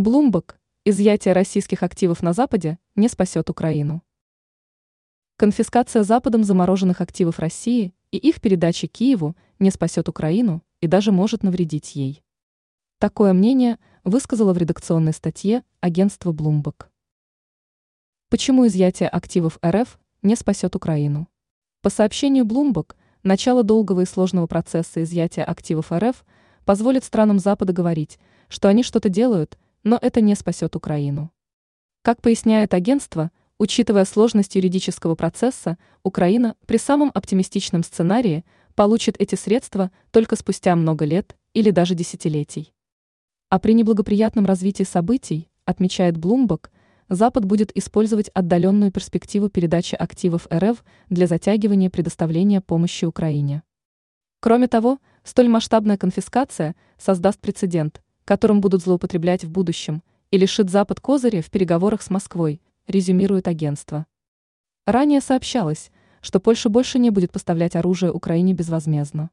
Блумбок. Изъятие российских активов на Западе не спасет Украину. Конфискация Западом замороженных активов России и их передача Киеву не спасет Украину и даже может навредить ей. Такое мнение высказала в редакционной статье агентство Bloomberg. Почему изъятие активов РФ не спасет Украину? По сообщению Bloomberg, начало долгого и сложного процесса изъятия активов РФ позволит странам Запада говорить, что они что-то делают, но это не спасет Украину. Как поясняет агентство, учитывая сложность юридического процесса, Украина при самом оптимистичном сценарии получит эти средства только спустя много лет или даже десятилетий. А при неблагоприятном развитии событий, отмечает Блумбок, Запад будет использовать отдаленную перспективу передачи активов РФ для затягивания предоставления помощи Украине. Кроме того, столь масштабная конфискация создаст прецедент, которым будут злоупотреблять в будущем, и лишит Запад козыря в переговорах с Москвой, резюмирует агентство. Ранее сообщалось, что Польша больше не будет поставлять оружие Украине безвозмездно.